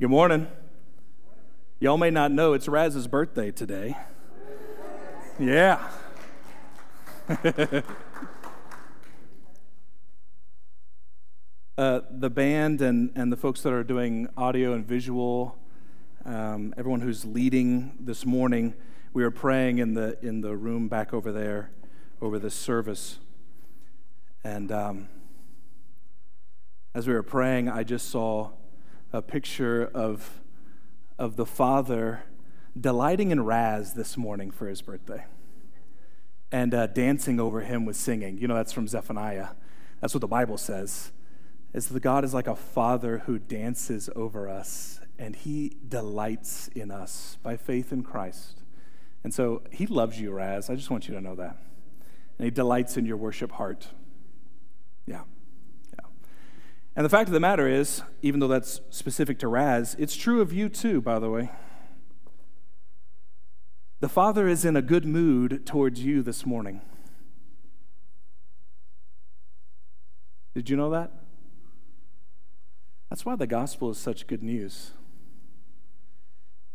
Good morning. Y'all may not know it's Raz's birthday today. Yeah. uh, the band and, and the folks that are doing audio and visual, um, everyone who's leading this morning, we were praying in the, in the room back over there over this service. And um, as we were praying, I just saw a picture of, of the father delighting in Raz this morning for his birthday and uh, dancing over him with singing. You know, that's from Zephaniah. That's what the Bible says. Is that God is like a father who dances over us and he delights in us by faith in Christ. And so he loves you, Raz. I just want you to know that. And he delights in your worship heart. And the fact of the matter is, even though that's specific to Raz, it's true of you too, by the way. The Father is in a good mood towards you this morning. Did you know that? That's why the gospel is such good news.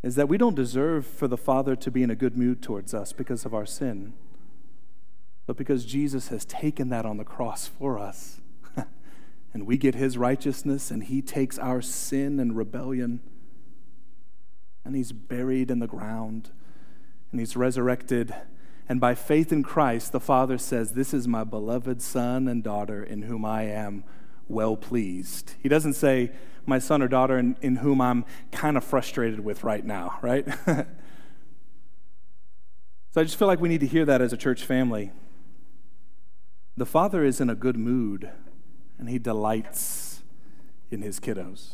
Is that we don't deserve for the Father to be in a good mood towards us because of our sin, but because Jesus has taken that on the cross for us and we get his righteousness, and he takes our sin and rebellion, and he's buried in the ground, and he's resurrected. And by faith in Christ, the Father says, This is my beloved Son and daughter in whom I am well pleased. He doesn't say, My son or daughter in, in whom I'm kind of frustrated with right now, right? so I just feel like we need to hear that as a church family. The Father is in a good mood and he delights in his kiddos.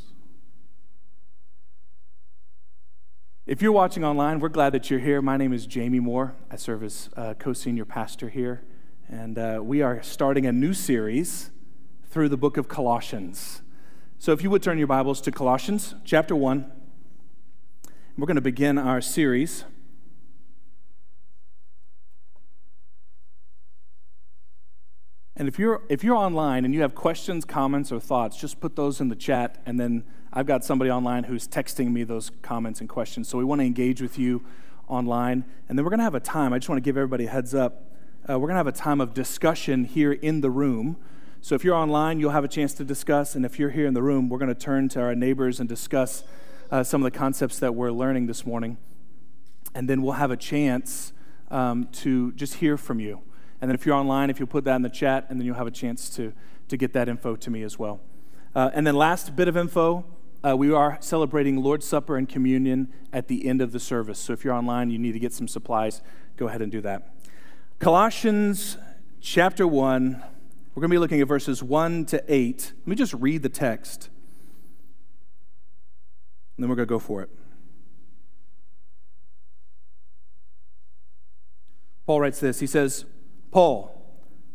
If you're watching online, we're glad that you're here. My name is Jamie Moore. I serve as uh, co senior pastor here. And uh, we are starting a new series through the book of Colossians. So if you would turn your Bibles to Colossians chapter 1, we're going to begin our series. And if you're, if you're online and you have questions, comments, or thoughts, just put those in the chat. And then I've got somebody online who's texting me those comments and questions. So we want to engage with you online. And then we're going to have a time. I just want to give everybody a heads up. Uh, we're going to have a time of discussion here in the room. So if you're online, you'll have a chance to discuss. And if you're here in the room, we're going to turn to our neighbors and discuss uh, some of the concepts that we're learning this morning. And then we'll have a chance um, to just hear from you. And then if you're online, if you'll put that in the chat, and then you'll have a chance to, to get that info to me as well. Uh, and then last bit of info, uh, we are celebrating Lord's Supper and communion at the end of the service. So if you're online, you need to get some supplies, go ahead and do that. Colossians chapter 1, we're going to be looking at verses 1 to 8. Let me just read the text, and then we're going to go for it. Paul writes this He says, Paul,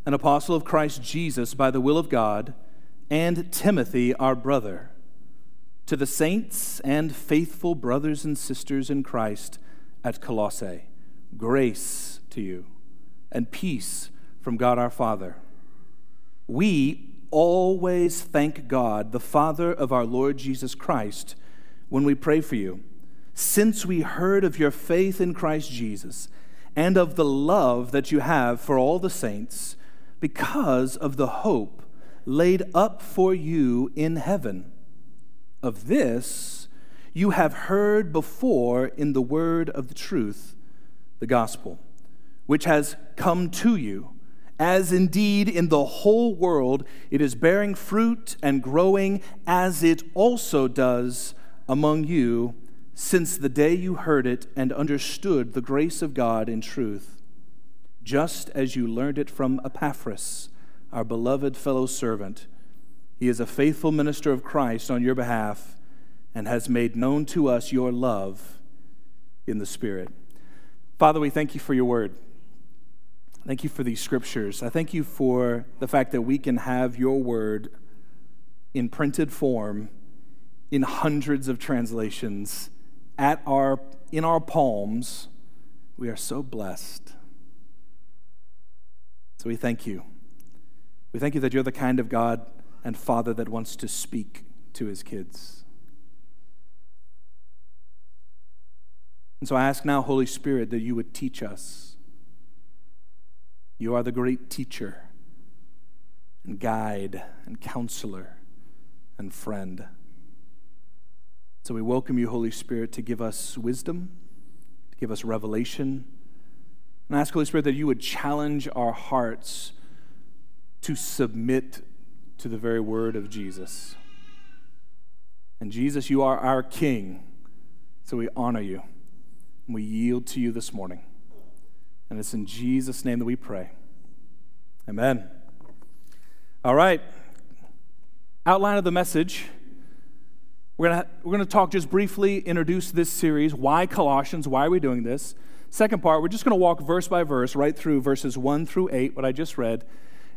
an apostle of Christ Jesus by the will of God, and Timothy, our brother, to the saints and faithful brothers and sisters in Christ at Colossae, grace to you and peace from God our Father. We always thank God, the Father of our Lord Jesus Christ, when we pray for you, since we heard of your faith in Christ Jesus and of the love that you have for all the saints because of the hope laid up for you in heaven. Of this you have heard before in the word of the truth, the gospel, which has come to you, as indeed in the whole world it is bearing fruit and growing, as it also does among you since the day you heard it and understood the grace of God in truth, just as you learned it from Epaphras, our beloved fellow servant. He is a faithful minister of Christ on your behalf and has made known to us your love in the Spirit. Father, we thank you for your word. Thank you for these scriptures. I thank you for the fact that we can have your word in printed form in hundreds of translations at our, in our palms, we are so blessed. So we thank you. We thank you that you're the kind of God and Father that wants to speak to his kids. And so I ask now, Holy Spirit, that you would teach us. You are the great teacher and guide and counselor and friend. So we welcome you, Holy Spirit, to give us wisdom, to give us revelation. And I ask, Holy Spirit, that you would challenge our hearts to submit to the very word of Jesus. And Jesus, you are our King, so we honor you. And we yield to you this morning. And it's in Jesus' name that we pray. Amen. All right. Outline of the message. We're going we're gonna talk just briefly, introduce this series. Why Colossians? Why are we doing this? Second part, we're just going to walk verse by verse right through verses 1 through 8, what I just read.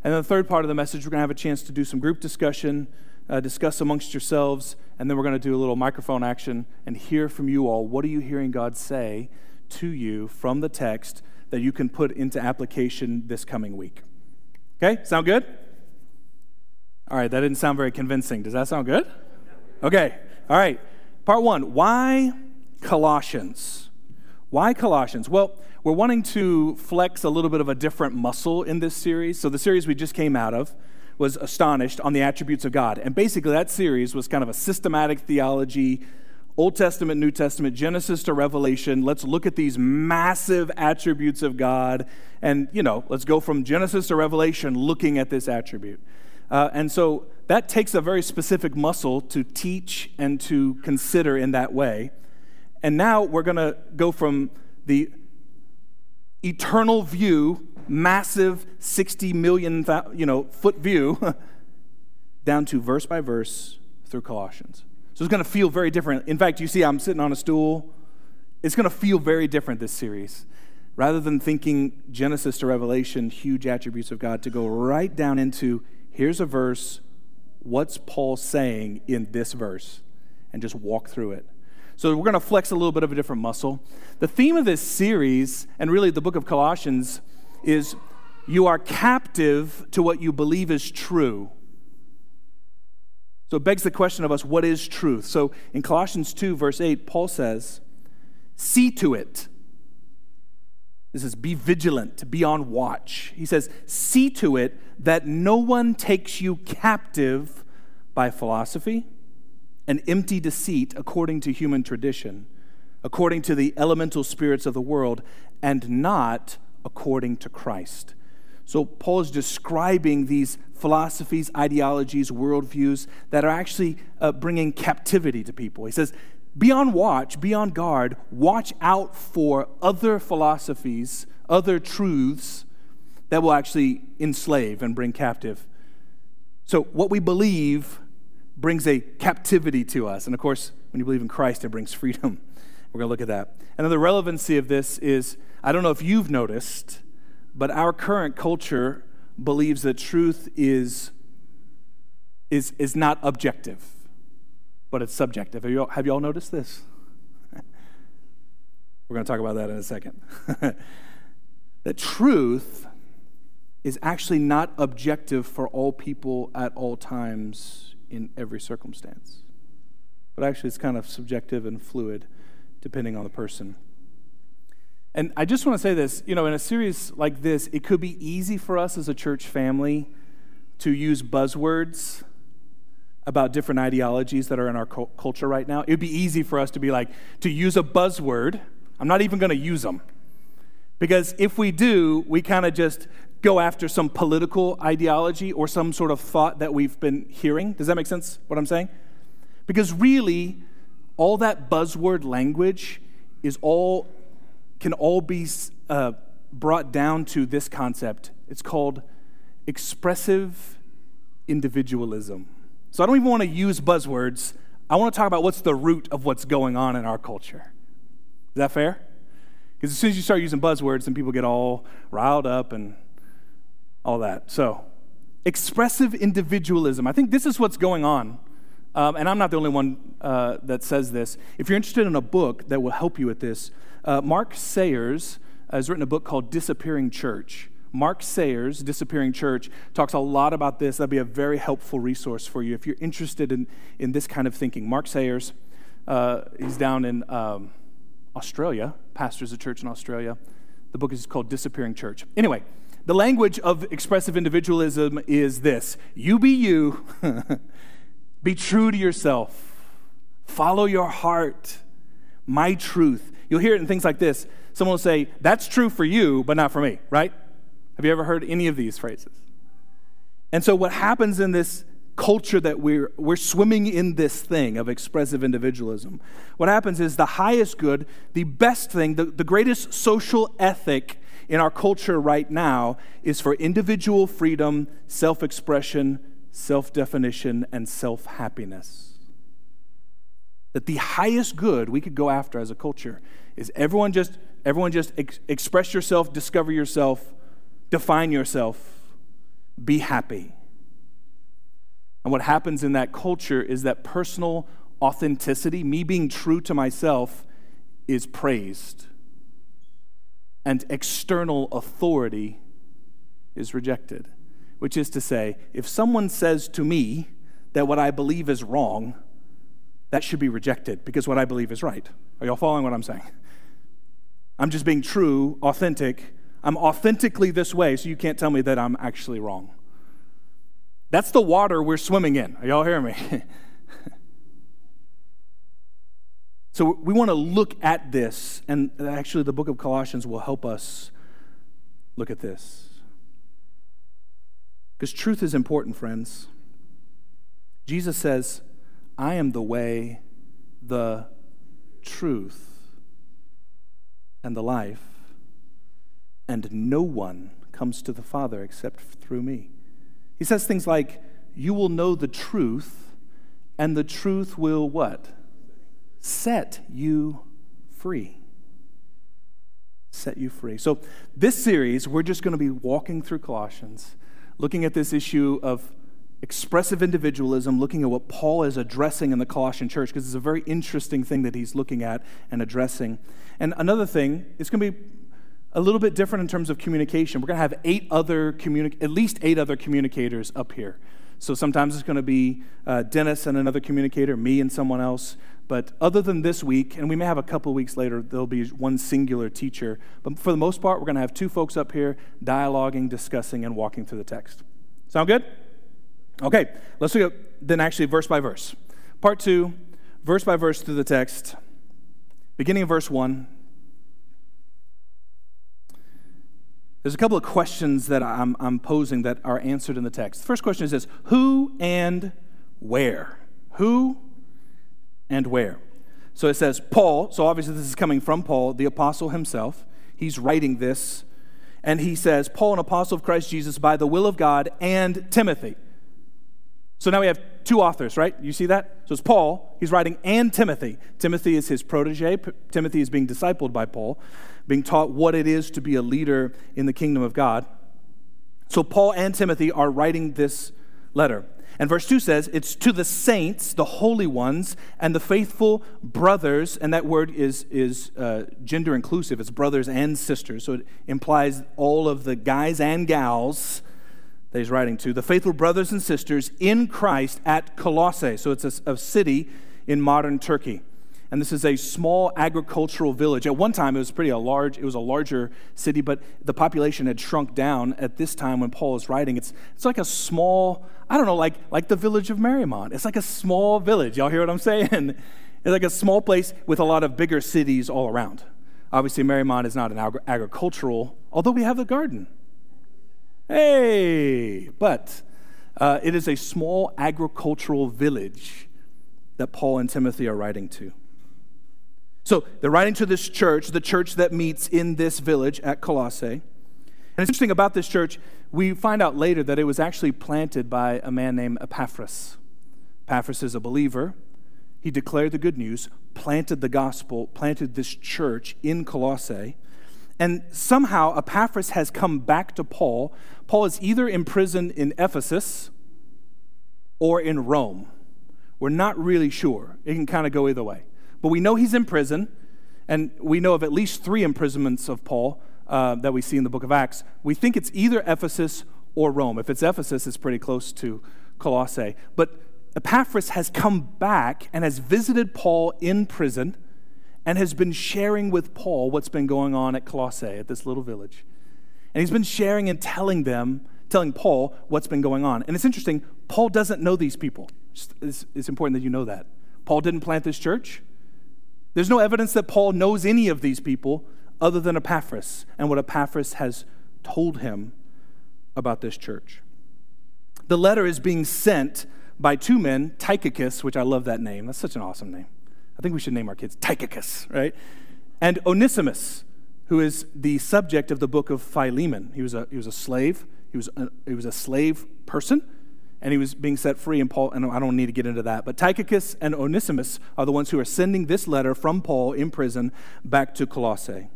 And then the third part of the message, we're going to have a chance to do some group discussion, uh, discuss amongst yourselves, and then we're going to do a little microphone action and hear from you all. What are you hearing God say to you from the text that you can put into application this coming week? Okay, sound good? All right, that didn't sound very convincing. Does that sound good? Okay, all right. Part one why Colossians? Why Colossians? Well, we're wanting to flex a little bit of a different muscle in this series. So, the series we just came out of was Astonished on the Attributes of God. And basically, that series was kind of a systematic theology, Old Testament, New Testament, Genesis to Revelation. Let's look at these massive attributes of God. And, you know, let's go from Genesis to Revelation looking at this attribute. Uh, and so that takes a very specific muscle to teach and to consider in that way. And now we're going to go from the eternal view, massive 60 million you know, foot view, down to verse by verse through Colossians. So it's going to feel very different. In fact, you see, I'm sitting on a stool. It's going to feel very different this series. Rather than thinking Genesis to Revelation, huge attributes of God, to go right down into here's a verse, what's Paul saying in this verse, and just walk through it. So we're going to flex a little bit of a different muscle. The theme of this series, and really the book of Colossians, is you are captive to what you believe is true. So it begs the question of us what is truth? So in Colossians 2, verse 8, Paul says, See to it. This is be vigilant, be on watch. He says, See to it that no one takes you captive by philosophy an empty deceit according to human tradition, according to the elemental spirits of the world, and not according to Christ. So, Paul is describing these philosophies, ideologies, worldviews that are actually uh, bringing captivity to people. He says, Be on watch, be on guard, watch out for other philosophies, other truths that will actually enslave and bring captive. So, what we believe brings a captivity to us. And of course, when you believe in Christ, it brings freedom. We're going to look at that. And the relevancy of this is I don't know if you've noticed, but our current culture believes that truth is, is, is not objective, but it's subjective. Have you all, have you all noticed this? We're going to talk about that in a second. that truth is actually not objective for all people at all times in every circumstance. But actually, it's kind of subjective and fluid depending on the person. And I just want to say this you know, in a series like this, it could be easy for us as a church family to use buzzwords about different ideologies that are in our culture right now. It would be easy for us to be like, to use a buzzword. I'm not even going to use them. Because if we do, we kind of just go after some political ideology or some sort of thought that we've been hearing. Does that make sense, what I'm saying? Because really, all that buzzword language is all, can all be uh, brought down to this concept. It's called expressive individualism. So I don't even want to use buzzwords. I want to talk about what's the root of what's going on in our culture. Is that fair? Because as soon as you start using buzzwords, then people get all riled up and all that. So, expressive individualism. I think this is what's going on. Um, and I'm not the only one uh, that says this. If you're interested in a book that will help you with this, uh, Mark Sayers has written a book called Disappearing Church. Mark Sayers, Disappearing Church, talks a lot about this. That'd be a very helpful resource for you if you're interested in, in this kind of thinking. Mark Sayers, uh, he's down in um, Australia, pastors a church in Australia. The book is called Disappearing Church. Anyway, the language of expressive individualism is this you be you, be true to yourself, follow your heart, my truth. You'll hear it in things like this. Someone will say, That's true for you, but not for me, right? Have you ever heard any of these phrases? And so, what happens in this culture that we're, we're swimming in this thing of expressive individualism, what happens is the highest good, the best thing, the, the greatest social ethic in our culture right now is for individual freedom, self expression, self definition, and self happiness. That the highest good we could go after as a culture is everyone just everyone just ex- express yourself, discover yourself, define yourself, be happy. And what happens in that culture is that personal authenticity, me being true to myself, is praised. And external authority is rejected. Which is to say, if someone says to me that what I believe is wrong, that should be rejected because what I believe is right. Are y'all following what I'm saying? I'm just being true, authentic. I'm authentically this way, so you can't tell me that I'm actually wrong. That's the water we're swimming in. Are y'all hearing me? so we want to look at this, and actually, the book of Colossians will help us look at this. Because truth is important, friends. Jesus says, I am the way, the truth, and the life, and no one comes to the Father except through me. He says things like, You will know the truth, and the truth will what? Set you free. Set you free. So, this series, we're just going to be walking through Colossians, looking at this issue of expressive individualism, looking at what Paul is addressing in the Colossian church, because it's a very interesting thing that he's looking at and addressing. And another thing, it's going to be a little bit different in terms of communication. We're going to have eight other communi- at least eight other communicators up here. So sometimes it's going to be uh, Dennis and another communicator, me and someone else. But other than this week, and we may have a couple weeks later, there'll be one singular teacher. But for the most part, we're going to have two folks up here dialoguing, discussing, and walking through the text. Sound good? Okay, let's look at then actually verse by verse. Part two, verse by verse through the text, beginning of verse one. There's a couple of questions that I'm, I'm posing that are answered in the text. The first question is this Who and where? Who and where? So it says Paul, so obviously this is coming from Paul, the apostle himself. He's writing this, and he says, Paul, an apostle of Christ Jesus, by the will of God, and Timothy. So now we have two authors, right? You see that? So it's Paul, he's writing, and Timothy. Timothy is his protege. Timothy is being discipled by Paul, being taught what it is to be a leader in the kingdom of God. So Paul and Timothy are writing this letter. And verse 2 says, It's to the saints, the holy ones, and the faithful brothers, and that word is, is uh, gender inclusive. It's brothers and sisters. So it implies all of the guys and gals that he's writing to, the faithful brothers and sisters in Christ at Colossae. So it's a, a, city in modern Turkey. And this is a small agricultural village. At one time, it was pretty a large. It was a larger city, but the population had shrunk down. At this time, when Paul is writing, it's it's like a small. I don't know, like like the village of Mariemont. It's like a small village. Y'all hear what I'm saying? It's like a small place with a lot of bigger cities all around. Obviously, Mariemont is not an agri- agricultural, although we have the garden. Hey! But uh, it is a small agricultural village that Paul and Timothy are writing to. So they're writing to this church, the church that meets in this village at Colossae. And it's interesting about this church, we find out later that it was actually planted by a man named Epaphras. Epaphras is a believer. He declared the good news, planted the gospel, planted this church in Colossae. And somehow Epaphras has come back to Paul. Paul is either imprisoned in Ephesus or in Rome. We're not really sure. It can kind of go either way. But we know he's in prison, and we know of at least three imprisonments of Paul uh, that we see in the book of Acts. We think it's either Ephesus or Rome. If it's Ephesus, it's pretty close to Colossae. But Epaphras has come back and has visited Paul in prison and has been sharing with Paul what's been going on at Colossae, at this little village. And he's been sharing and telling them, telling Paul what's been going on. And it's interesting, Paul doesn't know these people. It's, it's important that you know that. Paul didn't plant this church. There's no evidence that Paul knows any of these people other than Epaphras and what Epaphras has told him about this church. The letter is being sent by two men, Tychicus, which I love that name. That's such an awesome name. I think we should name our kids Tychicus, right? And Onesimus, who is the subject of the book of Philemon. He was a, he was a slave. He was a, he was a slave person, and he was being set free. And Paul, and I don't need to get into that, but Tychicus and Onesimus are the ones who are sending this letter from Paul in prison back to Colossae.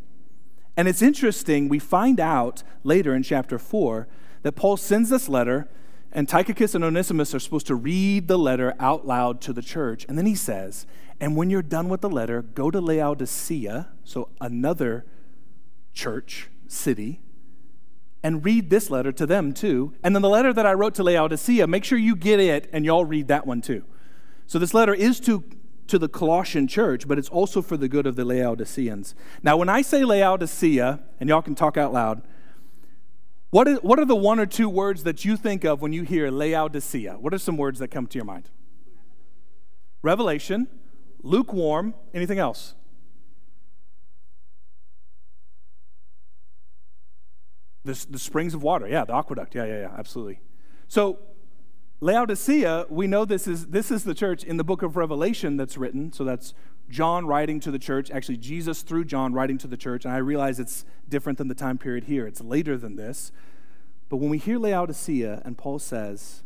And it's interesting, we find out later in chapter 4 that Paul sends this letter, and Tychicus and Onesimus are supposed to read the letter out loud to the church. And then he says, And when you're done with the letter, go to Laodicea, so another church, city, and read this letter to them too. And then the letter that I wrote to Laodicea, make sure you get it and y'all read that one too. So this letter is to to the Colossian church, but it's also for the good of the Laodiceans. Now, when I say Laodicea, and y'all can talk out loud, what, is, what are the one or two words that you think of when you hear Laodicea? What are some words that come to your mind? Revelation, lukewarm, anything else? The, the springs of water, yeah, the aqueduct, yeah, yeah, yeah, absolutely. So Laodicea, we know this is, this is the church in the book of Revelation that's written. So that's John writing to the church, actually, Jesus through John writing to the church. And I realize it's different than the time period here, it's later than this. But when we hear Laodicea and Paul says,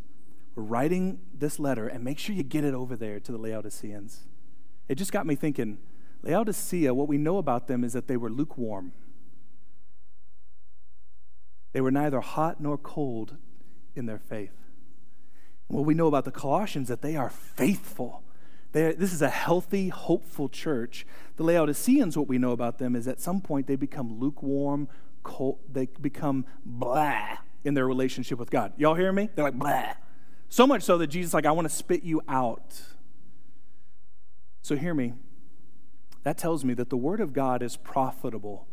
We're writing this letter, and make sure you get it over there to the Laodiceans, it just got me thinking Laodicea, what we know about them is that they were lukewarm. They were neither hot nor cold in their faith. What we know about the Colossians that they are faithful. They this is a healthy, hopeful church. The Laodiceans, what we know about them is at some point they become lukewarm, cold, they become blah in their relationship with God. Y'all hear me? They're like blah. So much so that Jesus like, I want to spit you out. So hear me. That tells me that the Word of God is profitable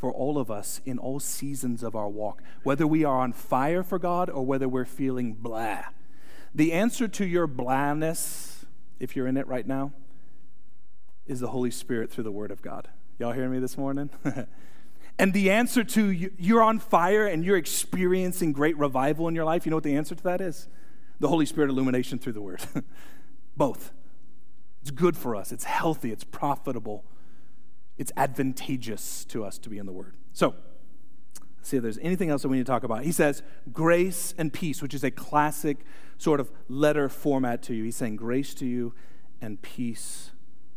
for all of us in all seasons of our walk, whether we are on fire for God or whether we're feeling blah. The answer to your blandness, if you're in it right now, is the Holy Spirit through the Word of God. Y'all hearing me this morning? and the answer to you're on fire and you're experiencing great revival in your life, you know what the answer to that is? The Holy Spirit illumination through the Word. Both. It's good for us, it's healthy, it's profitable, it's advantageous to us to be in the Word. So, see if there's anything else that we need to talk about. He says, grace and peace, which is a classic sort of letter format to you. He's saying, grace to you and peace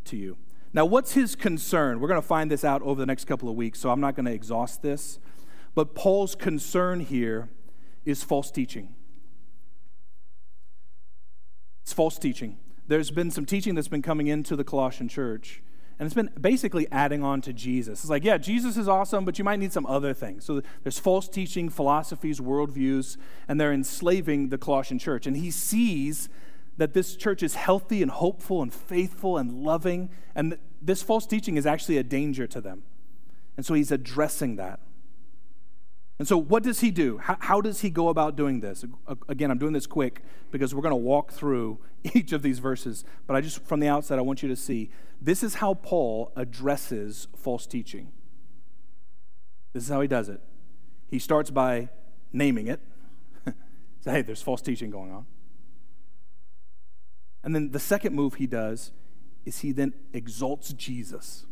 to you. Now, what's his concern? We're going to find this out over the next couple of weeks, so I'm not going to exhaust this. But Paul's concern here is false teaching. It's false teaching. There's been some teaching that's been coming into the Colossian church and it's been basically adding on to Jesus. It's like, yeah, Jesus is awesome, but you might need some other things. So there's false teaching, philosophies, worldviews, and they're enslaving the Colossian church. And he sees that this church is healthy and hopeful and faithful and loving, and this false teaching is actually a danger to them. And so he's addressing that. And so, what does he do? How, how, does he go about doing this? Again, I'm doing this quick because we're going to walk through each of these verses. But I just, from the outset, I want you to see this is how Paul addresses false teaching. This is how he does it. He starts by naming it. Say, hey, there's false teaching going on. And then the second move he does is he then exalts Jesus.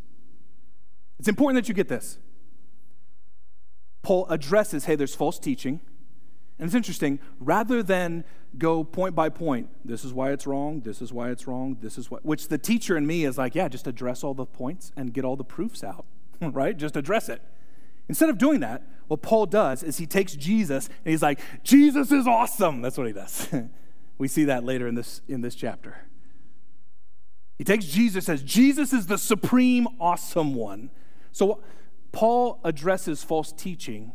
It's important that you get this. Paul addresses hey, there's false teaching. And it's interesting, rather than go point by point, this is why it's wrong, this is why it's wrong, this is what, which the teacher in me is like, yeah, just address all the points and get all the proofs out, right? Just address it. Instead of doing that, what Paul does is he takes Jesus and he's like, Jesus is awesome. That's what he does. we see that later in this, in this chapter. He takes Jesus as Jesus is the supreme awesome one. So Paul addresses false teaching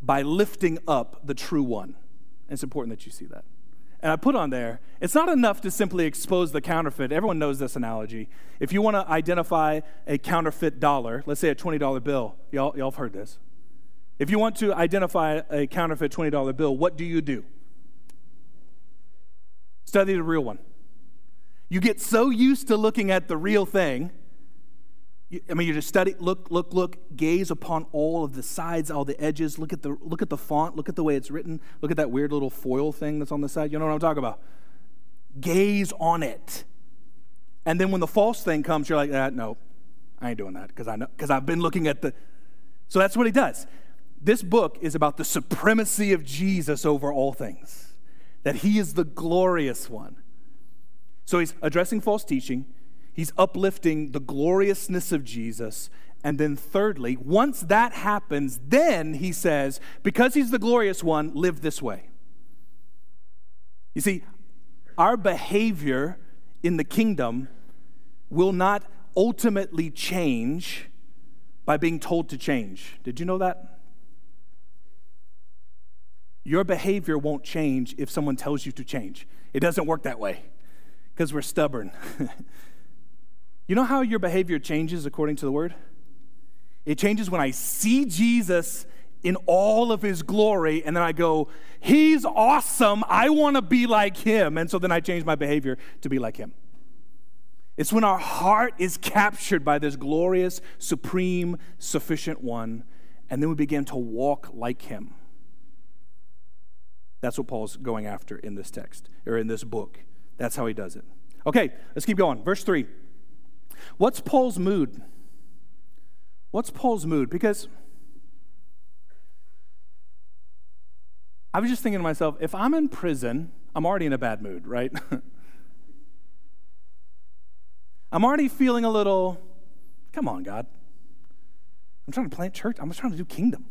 by lifting up the true one. And it's important that you see that. and I put on there, it's not enough to simply expose the counterfeit. Everyone knows this analogy. If you want to identify a counterfeit dollar, let's say a $20 bill, y'all, y'all have heard this. If you want to identify a counterfeit $20 bill, what do you do? Study the real one. You get so used to looking at the real thing. I mean, you just study, look, look, look, gaze upon all of the sides, all the edges. Look at the look at the font. Look at the way it's written. Look at that weird little foil thing that's on the side. You know what I'm talking about? Gaze on it, and then when the false thing comes, you're like, ah, no, I ain't doing that because I know because I've been looking at the. So that's what he does. This book is about the supremacy of Jesus over all things, that he is the glorious one. So he's addressing false teaching, he's uplifting the gloriousness of Jesus. And then, thirdly, once that happens, then he says, because he's the glorious one, live this way. You see, our behavior in the kingdom will not ultimately change by being told to change. Did you know that? Your behavior won't change if someone tells you to change. It doesn't work that way because we're stubborn. you know how your behavior changes according to the word? It changes when I see Jesus in all of his glory, and then I go, He's awesome. I want to be like him. And so then I change my behavior to be like him. It's when our heart is captured by this glorious, supreme, sufficient one, and then we begin to walk like him. That's what Paul's going after in this text or in this book. That's how he does it. Okay, let's keep going. Verse 3. What's Paul's mood? What's Paul's mood? Because I was just thinking to myself, if I'm in prison, I'm already in a bad mood, right? I'm already feeling a little, come on, God. I'm trying to plant church. I'm just trying to do kingdom.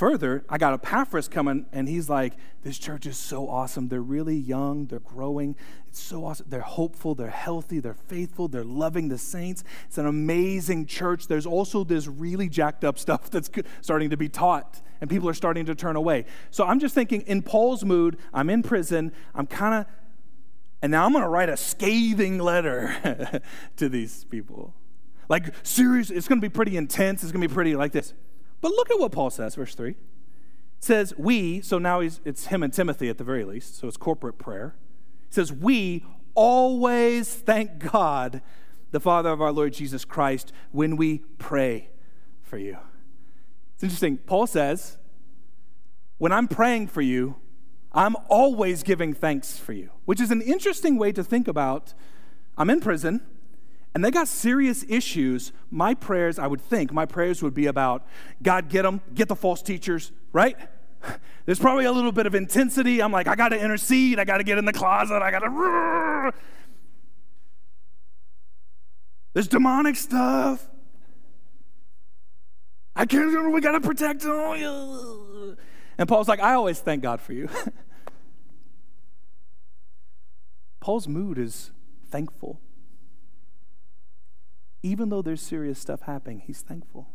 Further, I got Epaphras coming, and he's like, This church is so awesome. They're really young, they're growing. It's so awesome. They're hopeful, they're healthy, they're faithful, they're loving the saints. It's an amazing church. There's also this really jacked up stuff that's starting to be taught, and people are starting to turn away. So I'm just thinking, in Paul's mood, I'm in prison, I'm kind of, and now I'm going to write a scathing letter to these people. Like, serious, it's going to be pretty intense. It's going to be pretty like this. But look at what Paul says, verse 3. It says, We, so now it's him and Timothy at the very least, so it's corporate prayer. It says, We always thank God, the Father of our Lord Jesus Christ, when we pray for you. It's interesting. Paul says, When I'm praying for you, I'm always giving thanks for you, which is an interesting way to think about I'm in prison and they got serious issues, my prayers, I would think, my prayers would be about God, get them, get the false teachers, right? There's probably a little bit of intensity. I'm like, I got to intercede. I got to get in the closet. I got to. There's demonic stuff. I can't. We got to protect them. And Paul's like, I always thank God for you. Paul's mood is thankful even though there's serious stuff happening, he's thankful.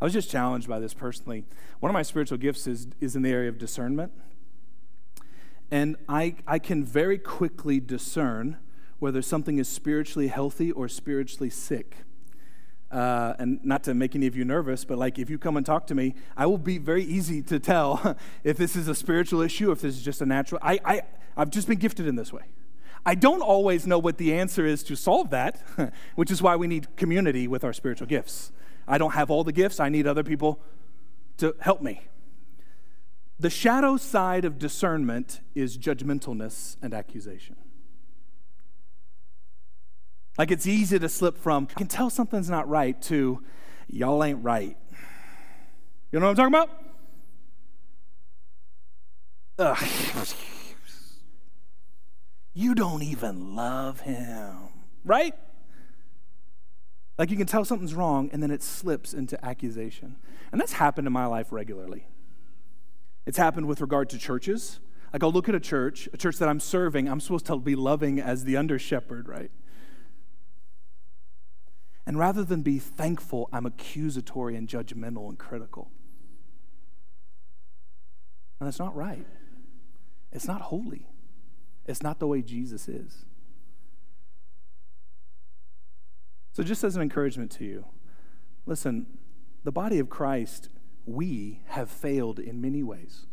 I was just challenged by this personally. One of my spiritual gifts is, is in the area of discernment. And I, I can very quickly discern whether something is spiritually healthy or spiritually sick. Uh, and not to make any of you nervous, but like if you come and talk to me, I will be very easy to tell if this is a spiritual issue, if this is just a natural. I, I, I've just been gifted in this way. I don't always know what the answer is to solve that, which is why we need community with our spiritual gifts. I don't have all the gifts, I need other people to help me. The shadow side of discernment is judgmentalness and accusation. Like it's easy to slip from, I can tell something's not right, to, y'all ain't right. You know what I'm talking about? Ugh. You don't even love him, right? Like you can tell something's wrong and then it slips into accusation. And that's happened in my life regularly. It's happened with regard to churches. Like I'll look at a church, a church that I'm serving, I'm supposed to be loving as the under shepherd, right? And rather than be thankful, I'm accusatory and judgmental and critical. And that's not right. It's not holy. It's not the way Jesus is. So, just as an encouragement to you, listen, the body of Christ, we have failed in many ways.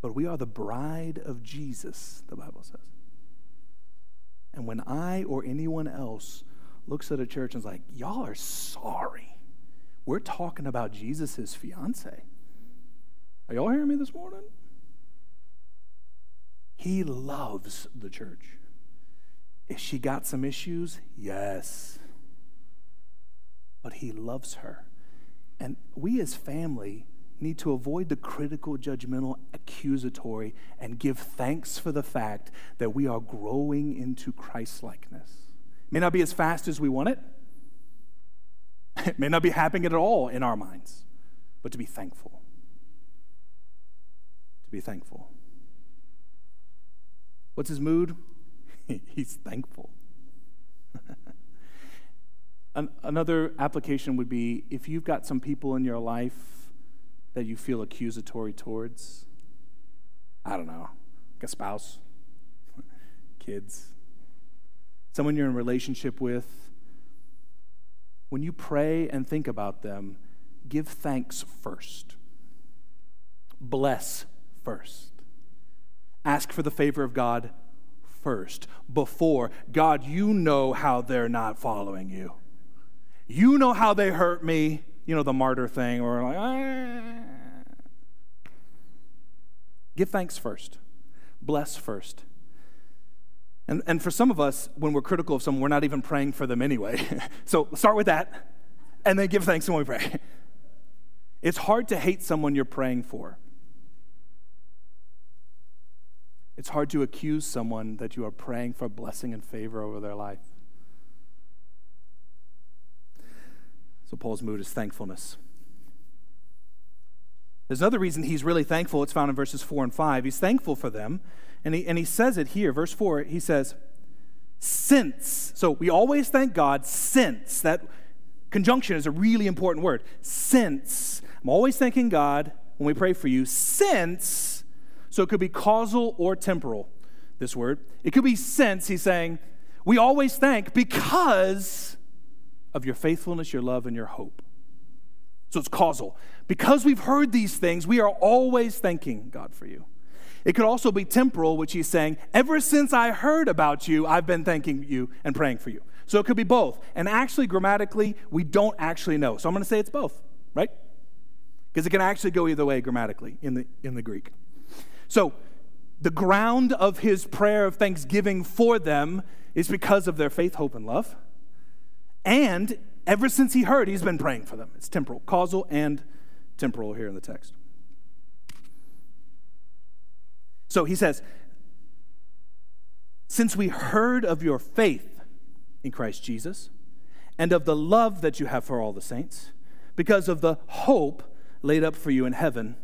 But we are the bride of Jesus, the Bible says. And when I or anyone else looks at a church and is like, y'all are sorry, we're talking about Jesus' fiance. Are y'all hearing me this morning? He loves the church. Is she got some issues? Yes. But he loves her. And we as family need to avoid the critical, judgmental, accusatory, and give thanks for the fact that we are growing into Christ likeness. May not be as fast as we want it, it may not be happening at all in our minds, but to be thankful. To be thankful. What's his mood? He's thankful. Another application would be if you've got some people in your life that you feel accusatory towards. I don't know, like a spouse, kids, someone you're in relationship with. When you pray and think about them, give thanks first. Bless first. Ask for the favor of God first, before God, you know how they're not following you. You know how they hurt me. You know, the martyr thing, or like, ah. give thanks first, bless first. And, and for some of us, when we're critical of someone, we're not even praying for them anyway. so start with that, and then give thanks when we pray. It's hard to hate someone you're praying for. It's hard to accuse someone that you are praying for blessing and favor over their life. So Paul's mood is thankfulness. There's another reason he's really thankful. It's found in verses 4 and 5. He's thankful for them. And he, and he says it here, verse 4, he says, since. So we always thank God since. That conjunction is a really important word. Since. I'm always thanking God when we pray for you, since so it could be causal or temporal, this word. It could be since, he's saying, we always thank because of your faithfulness, your love, and your hope. So it's causal. Because we've heard these things, we are always thanking God for you. It could also be temporal, which he's saying, ever since I heard about you, I've been thanking you and praying for you. So it could be both. And actually, grammatically, we don't actually know. So I'm going to say it's both, right? Because it can actually go either way grammatically in the, in the Greek. So, the ground of his prayer of thanksgiving for them is because of their faith, hope, and love. And ever since he heard, he's been praying for them. It's temporal, causal, and temporal here in the text. So he says, Since we heard of your faith in Christ Jesus and of the love that you have for all the saints, because of the hope laid up for you in heaven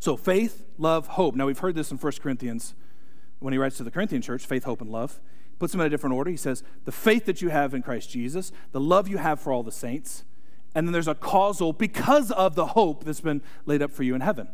so faith, love, hope. Now we've heard this in 1 Corinthians when he writes to the Corinthian church faith, hope, and love. He puts them in a different order. He says, the faith that you have in Christ Jesus, the love you have for all the saints, and then there's a causal because of the hope that's been laid up for you in heaven.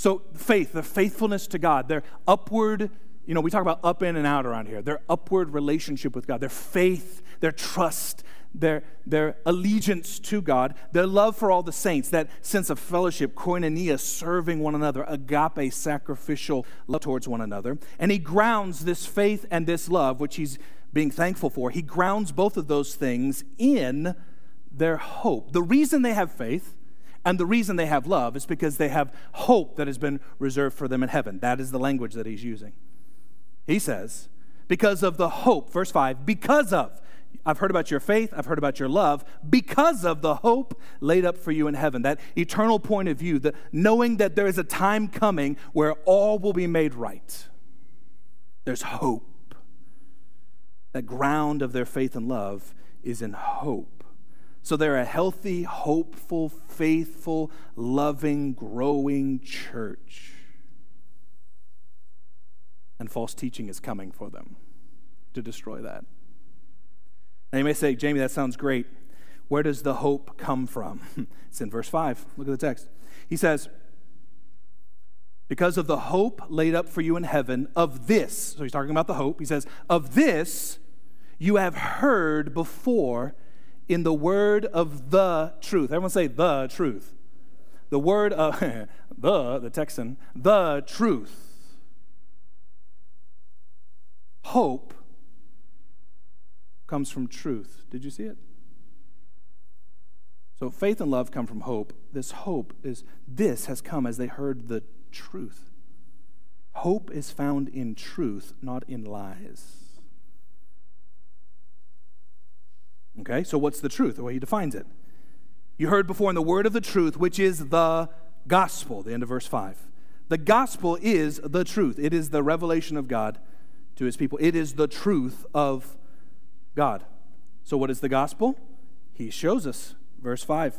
So faith, the faithfulness to God, their upward, you know, we talk about up in and out around here, their upward relationship with God, their faith, their trust, their, their allegiance to God, their love for all the saints, that sense of fellowship, koinonia, serving one another, agape, sacrificial love towards one another. And he grounds this faith and this love, which he's being thankful for, he grounds both of those things in their hope. The reason they have faith and the reason they have love is because they have hope that has been reserved for them in heaven. That is the language that he's using. He says, because of the hope, verse 5, because of. I've heard about your faith, I've heard about your love because of the hope laid up for you in heaven. That eternal point of view, the knowing that there is a time coming where all will be made right. There's hope. That ground of their faith and love is in hope. So they're a healthy, hopeful, faithful, loving, growing church. And false teaching is coming for them to destroy that. Now you may say, Jamie, that sounds great. Where does the hope come from? it's in verse 5. Look at the text. He says, Because of the hope laid up for you in heaven, of this, so he's talking about the hope. He says, Of this you have heard before in the word of the truth. Everyone say the truth. The word of the, the Texan, the truth. Hope comes from truth. Did you see it? So faith and love come from hope. This hope is, this has come as they heard the truth. Hope is found in truth, not in lies. Okay, so what's the truth? The way he defines it. You heard before in the word of the truth, which is the gospel, the end of verse 5. The gospel is the truth, it is the revelation of God to his people, it is the truth of God. So, what is the gospel? He shows us, verse 5.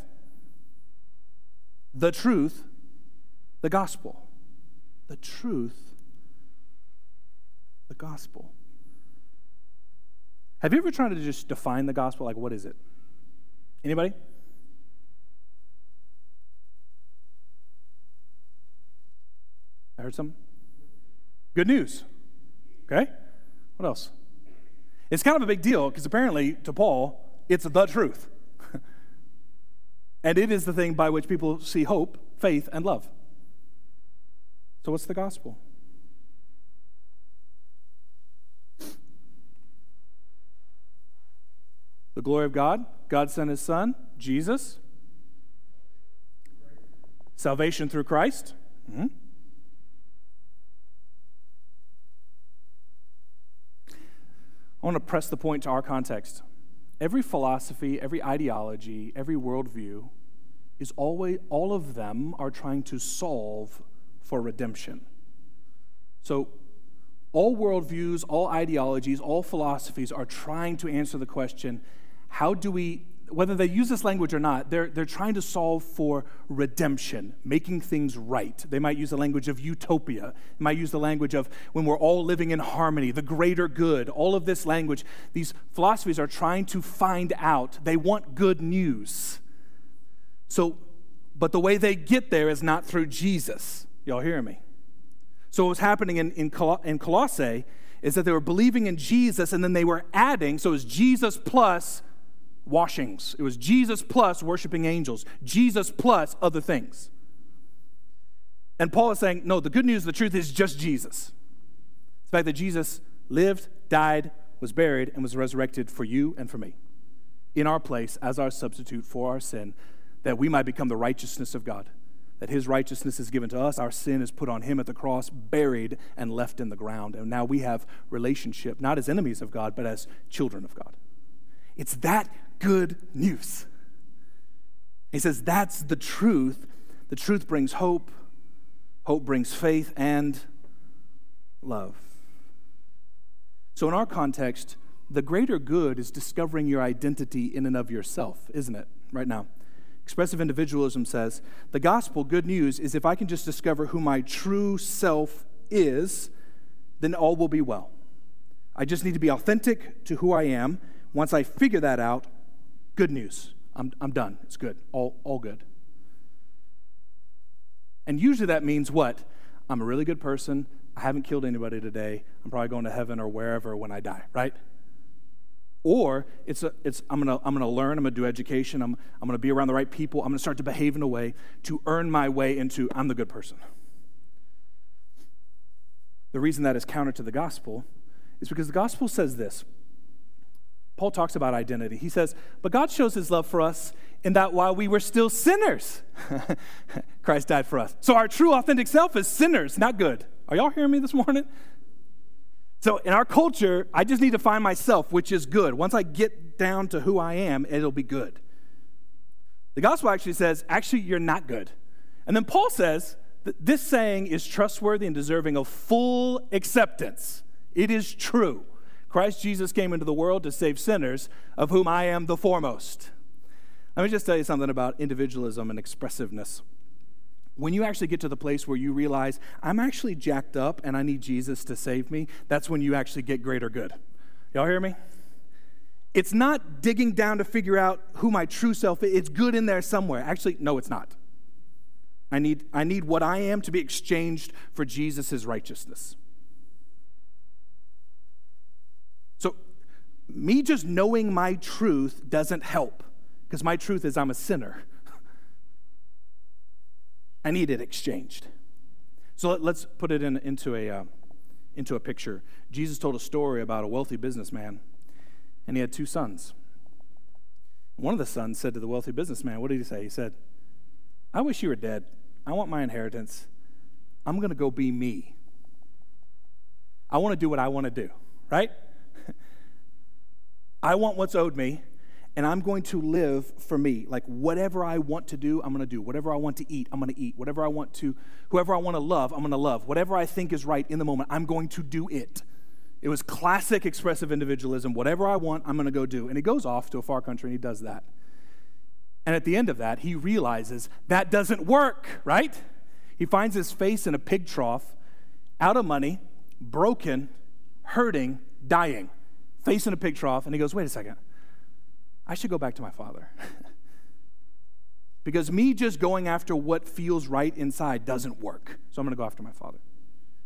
The truth, the gospel. The truth, the gospel. Have you ever tried to just define the gospel? Like, what is it? Anybody? I heard some. Good news. Okay? What else? It's kind of a big deal because apparently, to Paul, it's the truth. and it is the thing by which people see hope, faith, and love. So, what's the gospel? The glory of God. God sent his son, Jesus. Salvation through Christ. Mm-hmm. I want to press the point to our context. Every philosophy, every ideology, every worldview is always, all of them are trying to solve for redemption. So, all worldviews, all ideologies, all philosophies are trying to answer the question how do we, whether they use this language or not, they're, they're trying to solve for redemption, making things right. They might use the language of utopia, they might use the language of when we're all living in harmony, the greater good, all of this language. These philosophies are trying to find out. They want good news. So, but the way they get there is not through Jesus. Y'all hear me? So, what's happening in, in, Col- in Colossae is that they were believing in Jesus and then they were adding, so it's Jesus plus washings. It was Jesus plus worshiping angels, Jesus plus other things. And Paul is saying, no, the good news, the truth is just Jesus. The fact that Jesus lived, died, was buried, and was resurrected for you and for me in our place as our substitute for our sin, that we might become the righteousness of God. That his righteousness is given to us, our sin is put on him at the cross, buried and left in the ground. And now we have relationship, not as enemies of God, but as children of God. It's that good news. He says that's the truth. The truth brings hope, hope brings faith and love. So, in our context, the greater good is discovering your identity in and of yourself, isn't it, right now? Expressive individualism says the gospel, good news, is if I can just discover who my true self is, then all will be well. I just need to be authentic to who I am. Once I figure that out, Good news. I'm, I'm done. It's good. All, all good. And usually that means what? I'm a really good person. I haven't killed anybody today. I'm probably going to heaven or wherever when I die, right? Or it's, a, it's I'm going to I'm gonna learn, I'm going to do education, I'm, I'm going to be around the right people, I'm going to start to behave in a way to earn my way into I'm the good person. The reason that is counter to the gospel is because the gospel says this Paul talks about identity. He says, But God shows his love for us in that while we were still sinners, Christ died for us. So our true, authentic self is sinners, not good. Are y'all hearing me this morning? So in our culture, I just need to find myself, which is good. Once I get down to who I am, it'll be good. The gospel actually says, actually, you're not good. And then Paul says that this saying is trustworthy and deserving of full acceptance. It is true. Christ Jesus came into the world to save sinners, of whom I am the foremost. Let me just tell you something about individualism and expressiveness. When you actually get to the place where you realize, I'm actually jacked up and I need Jesus to save me, that's when you actually get greater good. Y'all hear me? It's not digging down to figure out who my true self is. It's good in there somewhere. Actually, no, it's not. I need, I need what I am to be exchanged for Jesus' righteousness. So, me just knowing my truth doesn't help because my truth is I'm a sinner. I need it exchanged. So let, us put it in, into, a, uh, into a picture. Jesus told a story about a wealthy businessman, and he had two sons. One of the sons said to the wealthy businessman, What did he say? He said, I wish you were dead. I want my inheritance. I'm going to go be me. I want to do what I want to do, right? I want what's owed me, and I'm going to live for me. Like whatever I want to do, I'm going to do. Whatever I want to eat, I'm going to eat. Whatever I want to, whoever I want to love, I'm going to love. Whatever I think is right in the moment, I'm going to do it. It was classic expressive individualism. Whatever I want, I'm going to go do. And he goes off to a far country and he does that. And at the end of that, he realizes that doesn't work, right? He finds his face in a pig trough, out of money, broken, hurting, dying, face in a pig trough. And he goes, wait a second, I should go back to my father. because me just going after what feels right inside doesn't work. So I'm going to go after my father.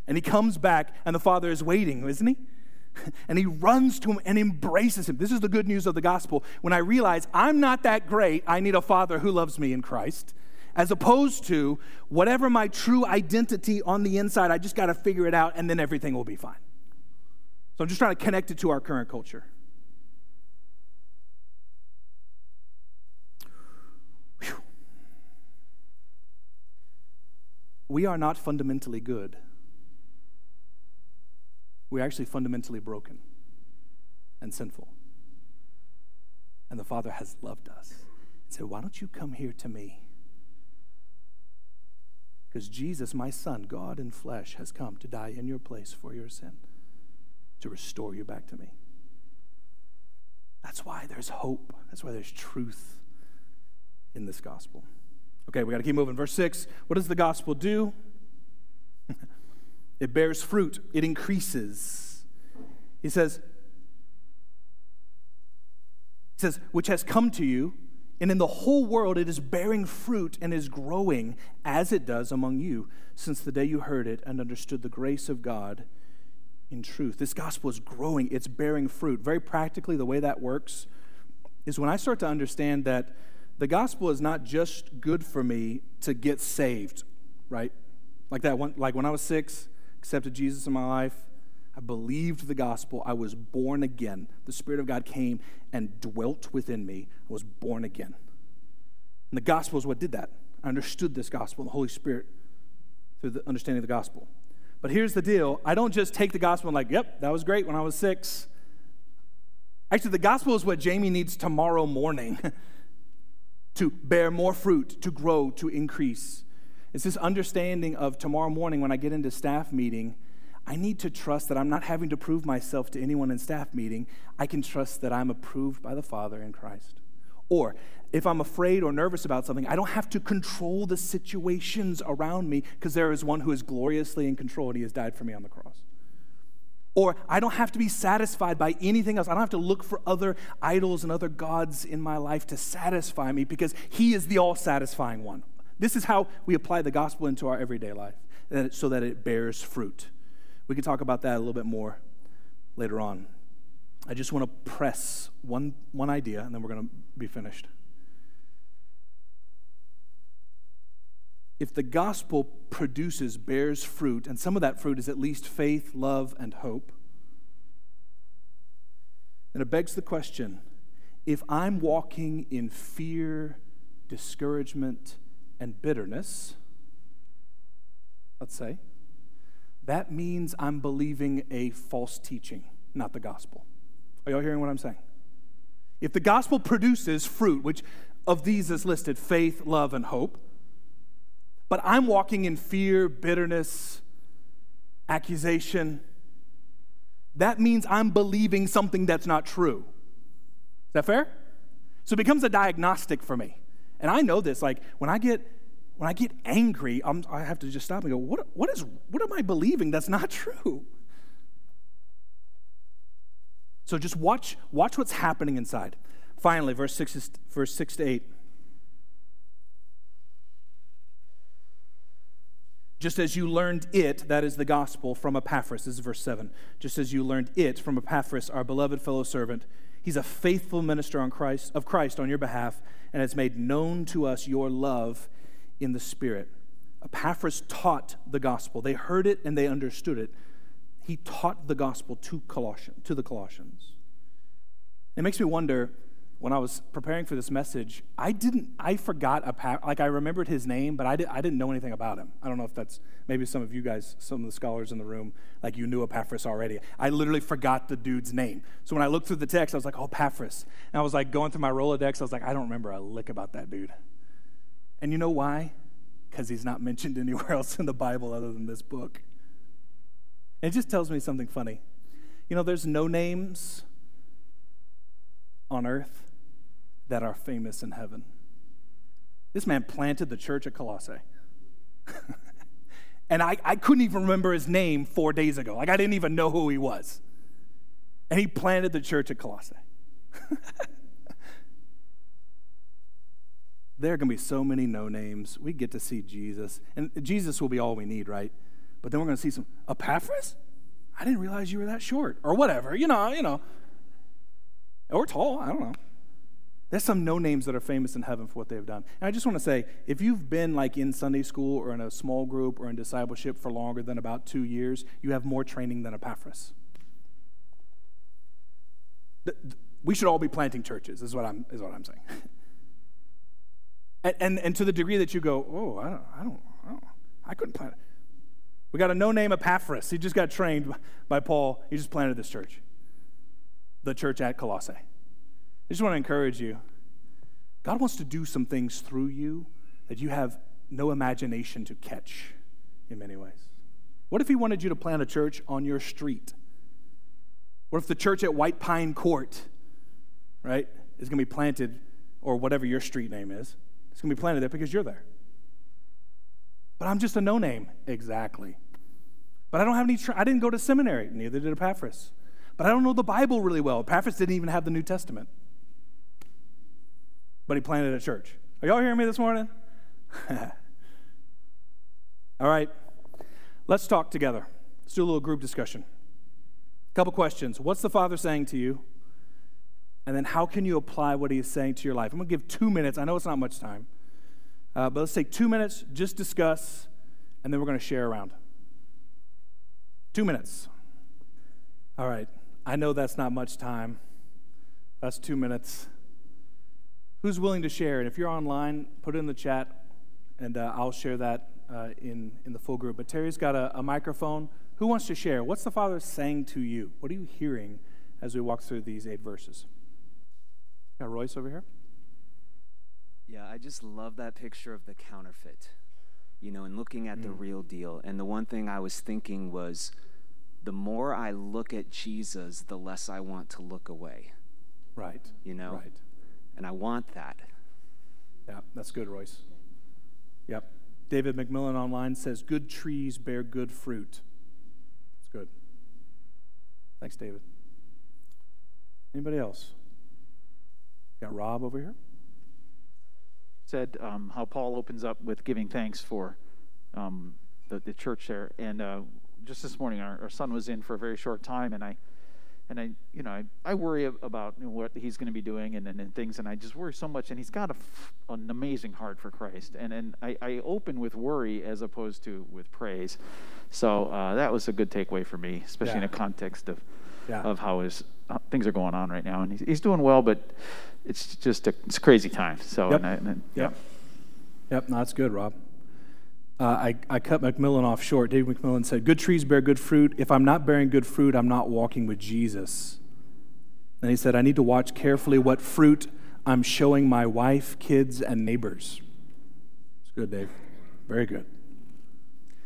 And he comes back, and the father is waiting, isn't he? and he runs to him and embraces him. This is the good news of the gospel. When I realize I'm not that great, I need a father who loves me in Christ, as opposed to whatever my true identity on the inside, I just got to figure it out and then everything will be fine. So I'm just trying to connect it to our current culture. Whew. We are not fundamentally good we're actually fundamentally broken and sinful. And the Father has loved us and said, Why don't you come here to me? Because Jesus, my Son, God in flesh, has come to die in your place for your sin, to restore you back to me. That's why there's hope. That's why there's truth in this gospel. Okay, we got to keep moving. Verse 6 What does the gospel do? It bears fruit, it increases. He says, he says, which has come to you, and in the whole world it is bearing fruit and is growing as it does among you since the day you heard it and understood the grace of God in truth. This gospel is growing, it's bearing fruit. Very practically, the way that works is when I start to understand that the gospel is not just good for me to get saved, right? Like that one, like when I was six, accepted Jesus in my life. I believed the gospel. I was born again. The Spirit of God came and dwelt within me. I was born again. And the gospel is what did that. I understood this gospel, the Holy Spirit, through the understanding of the gospel. But here's the deal I don't just take the gospel and, like, yep, that was great when I was six. Actually, the gospel is what Jamie needs tomorrow morning to bear more fruit, to grow, to increase. It's this understanding of tomorrow morning when I get into staff meeting, I need to trust that I'm not having to prove myself to anyone in staff meeting. I can trust that I'm approved by the Father in Christ. Or if I'm afraid or nervous about something, I don't have to control the situations around me because there is one who is gloriously in control and he has died for me on the cross. Or I don't have to be satisfied by anything else. I don't have to look for other idols and other gods in my life to satisfy me because he is the all satisfying one. This is how we apply the gospel into our everyday life so that it bears fruit. We can talk about that a little bit more later on. I just want to press one, one idea, and then we're going to be finished. If the gospel produces, bears fruit, and some of that fruit is at least faith, love, and hope, then it begs the question if I'm walking in fear, discouragement, and bitterness, let's say, that means I'm believing a false teaching, not the gospel. Are y'all hearing what I'm saying? If the gospel produces fruit, which of these is listed faith, love, and hope, but I'm walking in fear, bitterness, accusation, that means I'm believing something that's not true. Is that fair? So it becomes a diagnostic for me. And I know this. Like when I get when I get angry, I'm, i have to just stop and go, what, what, is, what am I believing that's not true? So just watch, watch what's happening inside. Finally, verse 6, is, verse 6 to 8. Just as you learned it, that is the gospel, from Epaphras. This is verse 7. Just as you learned it from Epaphras, our beloved fellow servant. He's a faithful minister on Christ, of Christ on your behalf and has made known to us your love in the Spirit. Epaphras taught the gospel. They heard it and they understood it. He taught the gospel to, Colossians, to the Colossians. It makes me wonder when I was preparing for this message, I didn't, I forgot, a, like I remembered his name, but I, did, I didn't know anything about him. I don't know if that's, maybe some of you guys, some of the scholars in the room, like you knew Epaphras already. I literally forgot the dude's name. So when I looked through the text, I was like, oh, Epaphras. And I was like going through my Rolodex, I was like, I don't remember a lick about that dude. And you know why? Because he's not mentioned anywhere else in the Bible other than this book. It just tells me something funny. You know, there's no names on earth that are famous in heaven. This man planted the church at Colossae. and I, I couldn't even remember his name four days ago. Like, I didn't even know who he was. And he planted the church at Colossae. there are going to be so many no names. We get to see Jesus. And Jesus will be all we need, right? But then we're going to see some Epaphras? I didn't realize you were that short. Or whatever, you know, you know. Or tall, I don't know. There's some no names that are famous in heaven for what they've done. And I just want to say if you've been like in Sunday school or in a small group or in discipleship for longer than about two years, you have more training than Epaphras. We should all be planting churches, is what I'm, is what I'm saying. and, and, and to the degree that you go, oh, I don't, I don't, I, don't, I couldn't plant it. We got a no name Epaphras. He just got trained by Paul. He just planted this church, the church at Colossae. I just want to encourage you. God wants to do some things through you that you have no imagination to catch in many ways. What if He wanted you to plant a church on your street? What if the church at White Pine Court, right, is going to be planted, or whatever your street name is, it's going to be planted there because you're there? But I'm just a no name. Exactly. But I don't have any, tra- I didn't go to seminary, neither did Epaphras. But I don't know the Bible really well. Epaphras didn't even have the New Testament but he planted a church. Are y'all hearing me this morning? All right, let's talk together. Let's do a little group discussion. A couple questions. What's the Father saying to you? And then how can you apply what he is saying to your life? I'm going to give two minutes. I know it's not much time, uh, but let's take two minutes, just discuss, and then we're going to share around. Two minutes. All right. I know that's not much time. That's two minutes. Who's willing to share? And if you're online, put it in the chat, and uh, I'll share that uh, in, in the full group. But Terry's got a, a microphone. Who wants to share? What's the Father saying to you? What are you hearing as we walk through these eight verses? Got Royce over here. Yeah, I just love that picture of the counterfeit, you know, and looking at mm. the real deal. And the one thing I was thinking was the more I look at Jesus, the less I want to look away. Right. You know? Right. And I want that. Yeah, that's good, Royce. Yep. David McMillan online says, Good trees bear good fruit. That's good. Thanks, David. Anybody else? Got Rob over here? Said um, how Paul opens up with giving thanks for um, the, the church there. And uh, just this morning, our, our son was in for a very short time, and I and I, you know, I, I worry about what he's going to be doing and, and, and, things, and I just worry so much. And he's got a, an amazing heart for Christ, and and I, I open with worry as opposed to with praise. So uh, that was a good takeaway for me, especially yeah. in a context of yeah. of how his how things are going on right now. And he's, he's doing well, but it's just a it's a crazy time. So yep. and I, and, yep. Yeah. Yep, no, that's good, Rob. Uh, I, I cut McMillan off short. Dave McMillan said, Good trees bear good fruit. If I'm not bearing good fruit, I'm not walking with Jesus. And he said, I need to watch carefully what fruit I'm showing my wife, kids, and neighbors. It's good, Dave. Very good.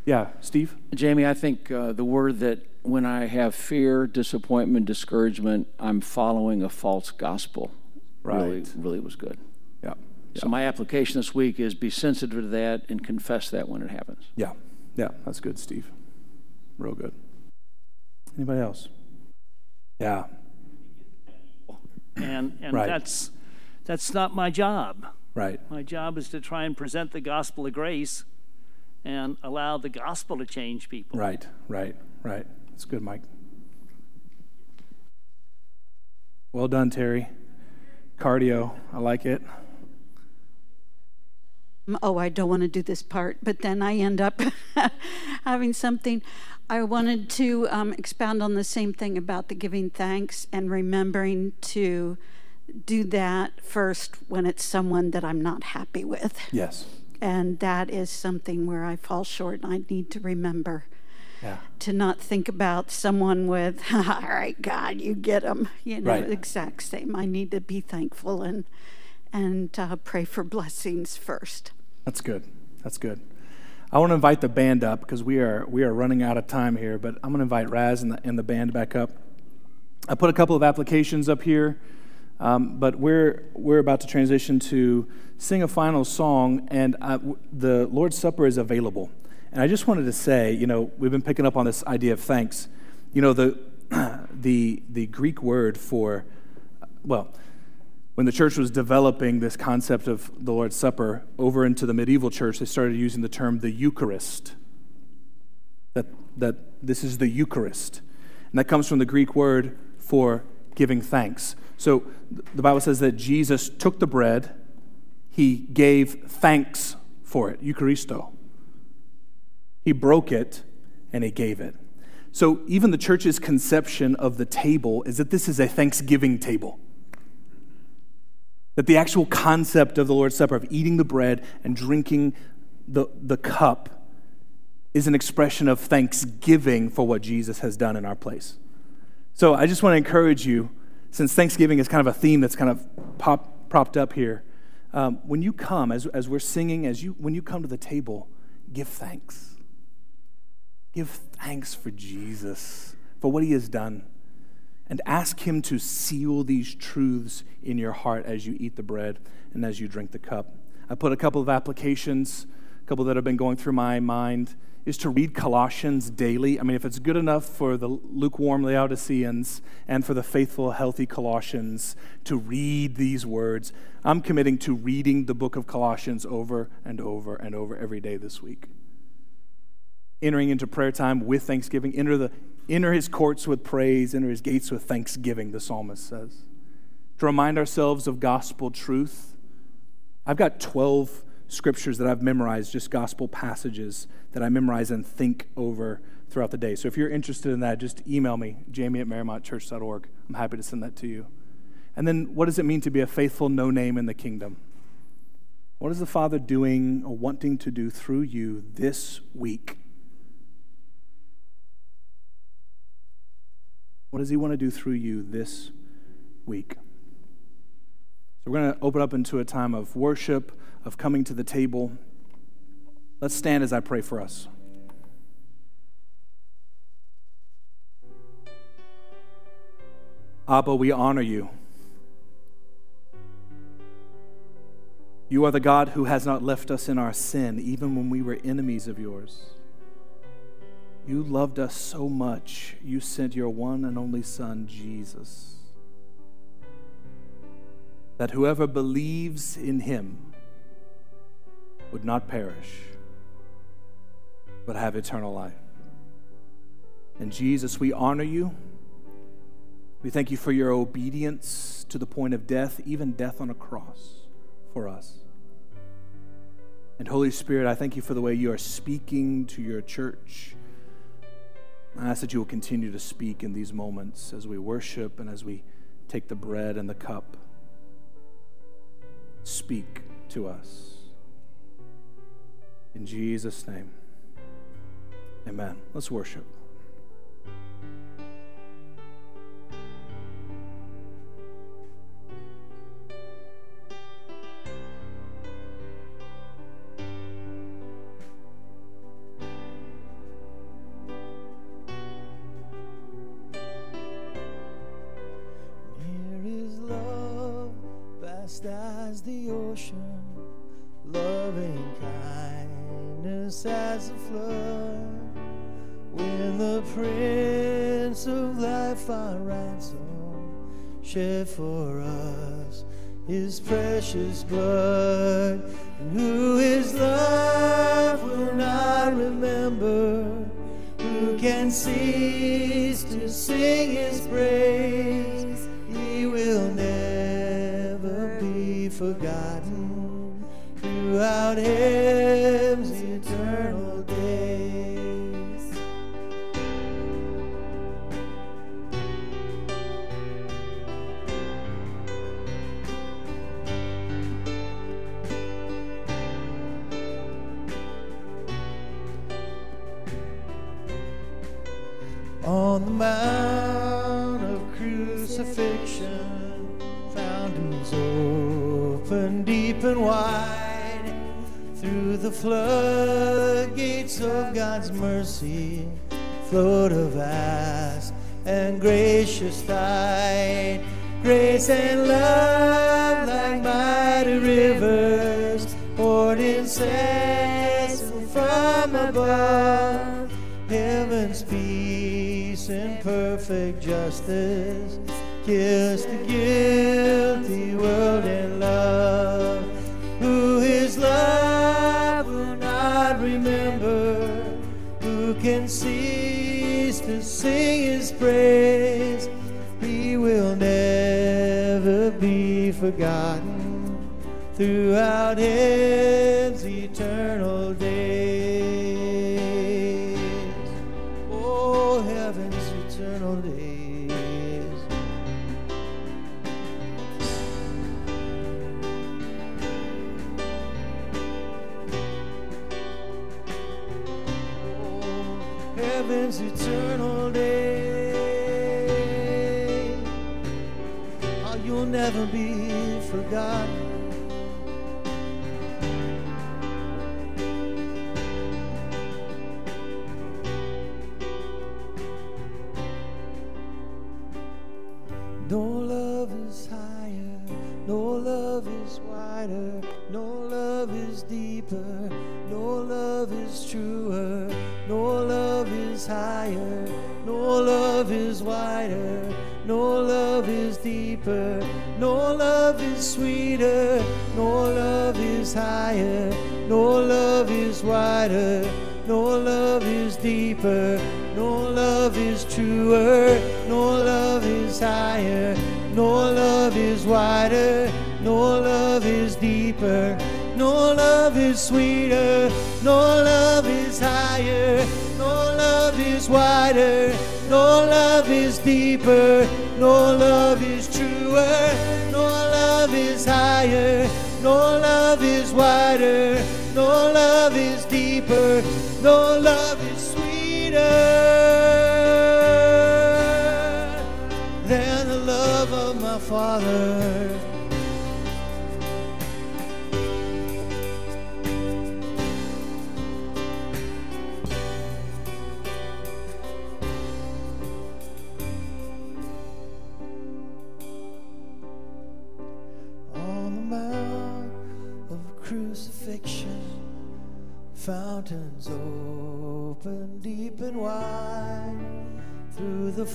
Yeah, Steve? Jamie, I think uh, the word that when I have fear, disappointment, discouragement, I'm following a false gospel right. really, really was good. So my application this week is be sensitive to that and confess that when it happens. Yeah, yeah, that's good, Steve. Real good. Anybody else? Yeah. and and Right. that's that's not my job. Right. My job is to try and present the gospel of grace and allow the gospel to change people. Right. Right. Right. That's good, Mike. Well done, Terry. Cardio. I like it. Oh, I don't want to do this part, but then I end up having something. I wanted to um, expound on the same thing about the giving thanks and remembering to do that first when it's someone that I'm not happy with. Yes. And that is something where I fall short, and I need to remember Yeah. to not think about someone with, all right, God, you get them. You know, Right. exact same. I need to be thankful and and uh, pray for blessings first. That's good. That's good. I want to invite the band up because we are we are running out of time here. But I'm going to invite Raz and the, and the band back up. I put a couple of applications up here, um, but we're we're about to transition to sing a final song, and I, the Lord's Supper is available. And I just wanted to say, you know, we've been picking up on this idea of thanks. You know, the the the Greek word for well, when the church was developing this concept of the Lord's Supper over into the medieval church, they started using the term the Eucharist. That, that this is the Eucharist. And that comes from the Greek word for giving thanks. So the Bible says that Jesus took the bread, he gave thanks for it, Eucharisto. He broke it and he gave it. So even the church's conception of the table is that this is a thanksgiving table that the actual concept of the Lord's Supper, of eating the bread and drinking the, the cup, is an expression of thanksgiving for what Jesus has done in our place. So I just want to encourage you, since Thanksgiving is kind of a theme that's kind of pop, propped up here, um, when you come, as, as we're singing, as you, when you come to the table, give thanks. Give thanks for Jesus, for what he has done and ask Him to seal these truths in your heart as you eat the bread and as you drink the cup. I put a couple of applications, a couple that have been going through my mind, is to read Colossians daily. I mean, if it's good enough for the lukewarm Laodiceans and for the faithful, healthy Colossians to read these words, I'm committing to reading the book of Colossians over and over and over every day this week entering into prayer time with thanksgiving. Enter, the, enter his courts with praise, enter his gates with thanksgiving, the psalmist says. To remind ourselves of gospel truth. I've got 12 scriptures that I've memorized, just gospel passages that I memorize and think over throughout the day. So if you're interested in that, just email me, jamie at marymountchurch.org. I'm happy to send that to you. And then, what does it mean to be a faithful no name in the kingdom? What is the Father doing or wanting to do through you this week? What does He want to do through you this week? So, we're going to open up into a time of worship, of coming to the table. Let's stand as I pray for us. Abba, we honor you. You are the God who has not left us in our sin, even when we were enemies of yours. You loved us so much, you sent your one and only Son, Jesus, that whoever believes in him would not perish, but have eternal life. And Jesus, we honor you. We thank you for your obedience to the point of death, even death on a cross for us. And Holy Spirit, I thank you for the way you are speaking to your church. I ask that you will continue to speak in these moments as we worship and as we take the bread and the cup. Speak to us. In Jesus' name, amen. Let's worship. As the ocean, loving kindness as a flood. When the Prince of Life our ransom shed for us his precious blood. And who his love will not remember? Who can cease to sing his praise? Throughout heaven's floodgates of God's mercy, flowed a vast and gracious tide. Grace and love like mighty rivers poured incessant from above. Heaven's peace and perfect justice kiss the forgotten throughout heaven's eternal deeper, no love is sweeter, no love is higher, no love is wider, no love is deeper, no love is truer, no love is higher, no love is wider, no love is deeper, no love is sweeter, no love is higher, no love is wider, no love is deeper, no love is truer, no love is higher, no love is wider, no love is deeper, no love is sweeter than the love of my Father.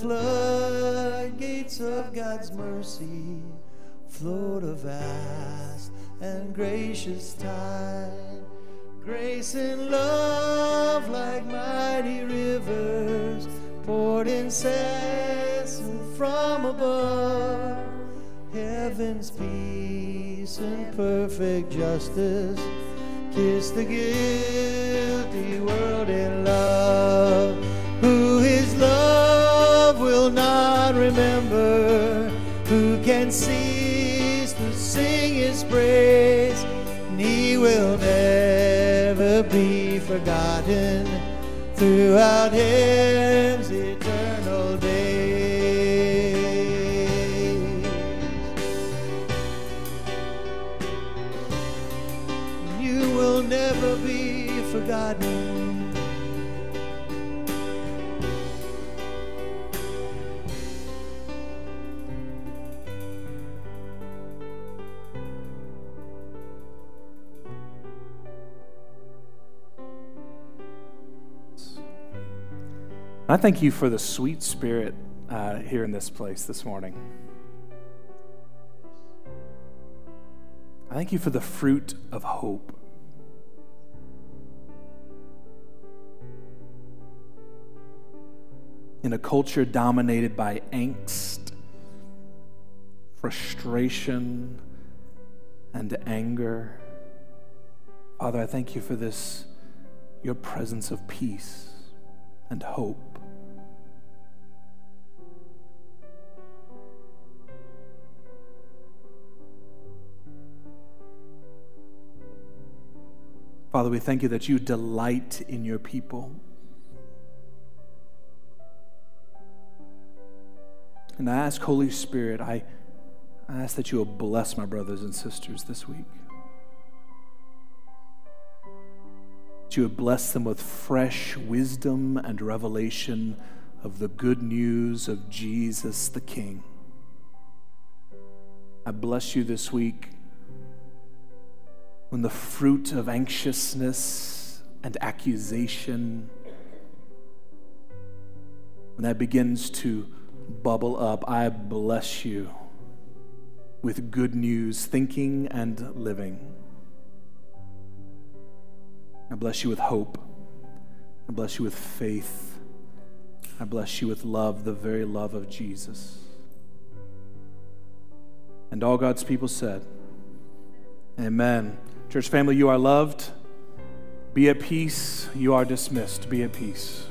Floodgates of God's mercy flowed a vast and gracious tide. Grace and love like mighty rivers poured incessant from above. Heaven's peace and perfect justice kiss the guilty can cease to sing his praise, and he will never be forgotten throughout his eternal days. You will never be forgotten. I thank you for the sweet spirit uh, here in this place this morning. I thank you for the fruit of hope. In a culture dominated by angst, frustration, and anger, Father, I thank you for this, your presence of peace and hope. Father, we thank you that you delight in your people. And I ask, Holy Spirit, I, I ask that you will bless my brothers and sisters this week. That you would bless them with fresh wisdom and revelation of the good news of Jesus the King. I bless you this week when the fruit of anxiousness and accusation, when that begins to bubble up, I bless you with good news, thinking and living. I bless you with hope. I bless you with faith. I bless you with love, the very love of Jesus. And all God's people said, Amen. Church family, you are loved. Be at peace. You are dismissed. Be at peace.